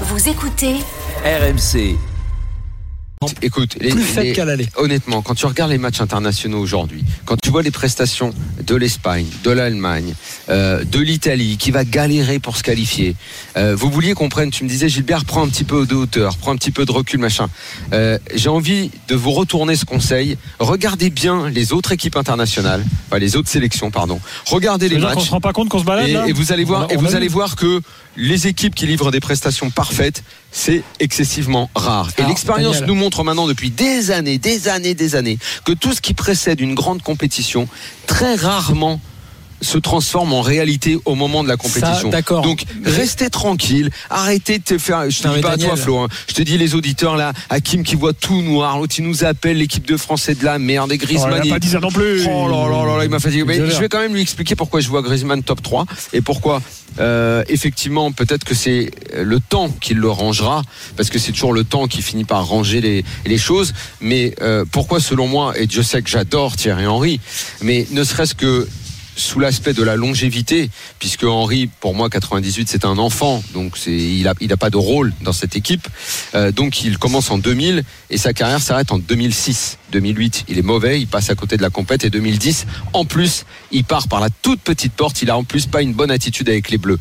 Vous écoutez RMC. Écoute, les- Plus faible les- qu'à l'aller. honnêtement, quand tu regardes les matchs internationaux aujourd'hui, quand tu vois les prestations de l'Espagne, de l'Allemagne, euh, de l'Italie, qui va galérer pour se qualifier, euh, vous vouliez qu'on prenne, tu me disais, Gilbert, prends un petit peu de hauteur, prends un petit peu de recul, machin. Euh, J'ai envie de vous retourner ce conseil. Regardez bien les autres équipes internationales, enfin les autres sélections, pardon. Regardez les matchs. se rend pas compte qu'on se balade Et, là et vous allez voir, On a- et on vous allez voir que les équipes qui livrent des prestations parfaites, c'est excessivement rare. Et l'expérience nous montre maintenant depuis des années, des années, des années, que tout ce qui précède une grande compétition, très rarement se transforme en réalité au moment de la compétition. d'accord. Donc restez tranquille, arrêtez de te faire. Je te Non, dis pas à toi. Flo, hein. je te dis les auditeurs là, Hakim qui voit tout noir, l'autre il nous appelle l'équipe de France est de la merde et Oh, Griezmann. il il- a pas dit ça non plus. Oh là là là là, il m'a fatigué. Mais je vais quand même lui expliquer pourquoi je vois Griezmann top 3 et pourquoi euh, effectivement peut-être que c'est le temps qui le rangera parce que c'est toujours le temps qui finit par ranger les, les choses. Mais euh, pourquoi selon moi et je sais que j'adore Thierry Henry, mais ne serait-ce que sous l'aspect de la longévité, puisque Henry, pour moi, 98, c'est un enfant, donc il a, il a pas de rôle dans cette équipe. Euh, donc il commence en 2000 et sa carrière s'arrête en 2006. 2008, il est mauvais, il passe à côté de la compète et 2010, en plus, il part par la toute petite porte. Il a en plus pas une bonne attitude avec les Bleus.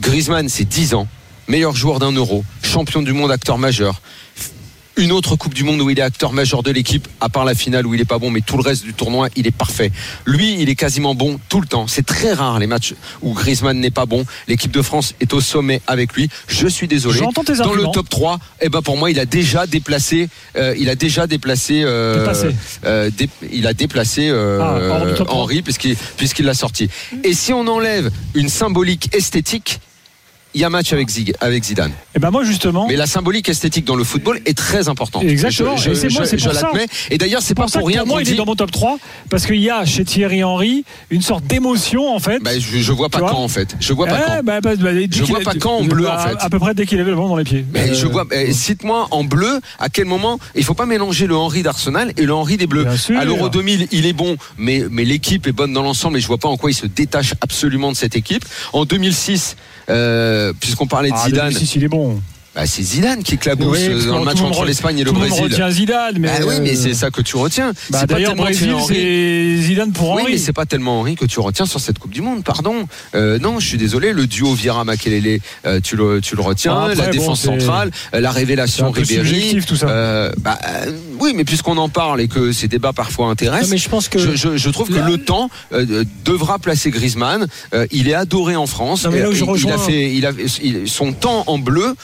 Griezmann, c'est 10 ans, meilleur joueur d'un euro, champion du monde, acteur majeur. Une autre Coupe du Monde où il est acteur majeur de l'équipe, à part la finale où il est pas bon, mais tout le reste du tournoi, il est parfait. Lui, il est quasiment bon tout le temps. C'est très rare les matchs où Griezmann n'est pas bon. L'équipe de France est au sommet avec lui. Je suis désolé. J'entends tes Dans le top 3, eh ben pour moi, il a déjà déplacé, euh, il a déjà déplacé, euh, euh, dé- il a déplacé euh, Ah, hors du top 3. Henry puisqu'il puisqu'il l'a sorti. Et si on enlève une symbolique esthétique, il y a match avec, Zig, avec Zidane. Et ben moi justement. Mais la symbolique esthétique dans le football est très importante. Exactement. Je, Et je- moi, c'est je ça. l'admets. Et d'ailleurs, c'est pas pour rien pour moi, il est dit. dans mon top 3 parce qu'il y a chez Thierry Henry une sorte d'émotion en fait. Bah, je, je vois pas quand en fait. Je vois pas Eh, quand. bah, bah, bah, Je vois pas quand en bleu, en fait. À peu près dès qu'il avait le ballon dans les pieds. Mais Euh, je vois. eh, Cite-moi en bleu à quel moment. Il faut pas mélanger le Henry d'Arsenal et le Henry des Bleus. À l'Euro 2000, il est bon, mais mais l'équipe est bonne dans l'ensemble et je vois pas en quoi il se détache absolument de cette équipe. En 2006, euh, puisqu'on parlait de Ah, Zidane, 2006, il est bon. Bah, c'est Zidane qui éclabousse Oui, euh, dans le match entre re- l'Espagne et le Tout le monde Brésil. retient Zidane, mais. Bah oui, mais euh, c'est ça que tu retiens. bah, c'est pas D'ailleurs, Brésil, Thierry Henry. c'est Zidane pour Oui, Henry. mais c'est pas tellement Henri que tu retiens sur cette Coupe du Monde, pardon. Euh, non, je suis désolé, le duo Vieira Makelele, euh, tu le tu le retiens, Ah, après, la défense bon, centrale, euh, la révélation Ribéry. tout ça. Euh, bah, euh, oui, mais puisqu'on en parle et que ces débats parfois Non, intéressent. mais je pense que. Je, je- je trouve que Là- le temps euh, devra placer Griezmann. Euh, il est adoré en France. Non, mais là où Euh, je il, il a rejoins- fait, il a, il- son temps en bleu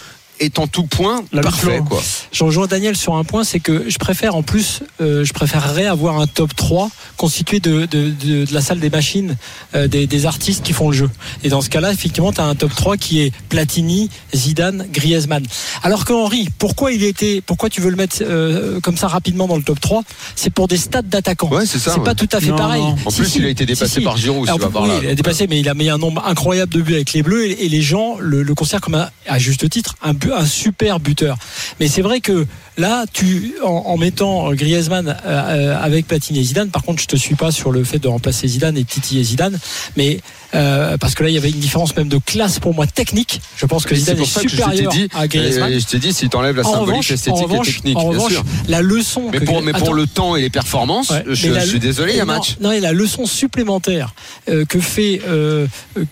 est en tout point La parfait. Quoi. Je rejoins Daniel sur un point, c'est que je préfère en plus, euh, je préférerais avoir un top 3 constitué de, de, de, de la salle des machines, euh, des, des artistes qui font le jeu. Et dans ce cas-là, effectivement, tu as un top 3 qui est Platini, Zidane, Griezmann. Alors que Henri, pourquoi il était, pourquoi tu veux le mettre euh, comme ça rapidement dans le top 3 C'est pour des stades d'attaquants. Ouais, c'est ça. C'est ouais. pas tout à fait Non, pareil. non. En Si, plus, si. il a été dépassé si. par Giroud. Alors, tu vas voir oui, là. il a dépassé, mais il a mis un nombre incroyable de buts avec les Bleus et, et les gens le, le considèrent comme un, à juste titre un, bu- un super buteur. Mais c'est vrai que là, tu en, en mettant Griezmann euh, euh, avec Platini et Zidane, par contre, je te suis pas sur le fait de remplacer Zidane et Titi et Zidane, mais euh, parce que là, il y avait une différence même de classe pour moi technique. Je pense que Zidane est, que je supérieur dit, à Griezmann. Et je t'ai dit, si t'enlèves la en symbolique revanche, esthétique revanche, et technique, en bien revanche, sûr. la leçon. Mais que- pour, mais pour Attends. le temps et les performances, Ouais, je, suis désolé, il y a match. Non, et la leçon supplémentaire euh, que fait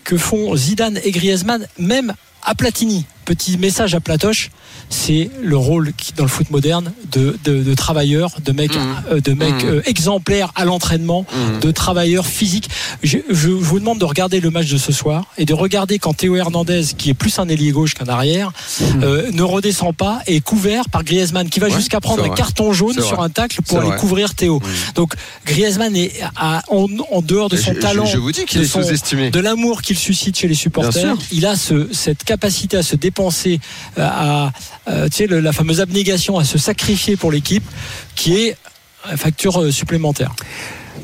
que font Zidane et Griezmann, même à Platini. Petit message à Platoche, c'est le rôle qui, dans le foot moderne de, de, de travailleurs, de mecs, Mhm. euh, de mecs Mhm. euh, exemplaires à l'entraînement, Mhm. de travailleurs physiques. Je, je vous demande de regarder le match de ce soir et de regarder quand Théo Hernandez, qui est plus un ailier gauche qu'un arrière, euh, ne redescend pas et est couvert par Griezmann, qui va Ouais, jusqu'à prendre un carton jaune sur un tacle pour aller vrai. couvrir Théo. Donc Griezmann est à- en, en dehors de son Je- talent, Je, vous dis de est son- sous-estimé. de l'amour qu'il suscite chez les supporters. Il a ce, cette capacité à se dépenser, euh, à, euh, tu sais, la fameuse abnégation, à se sacrifier pour l'équipe, qui est une facture euh, supplémentaire.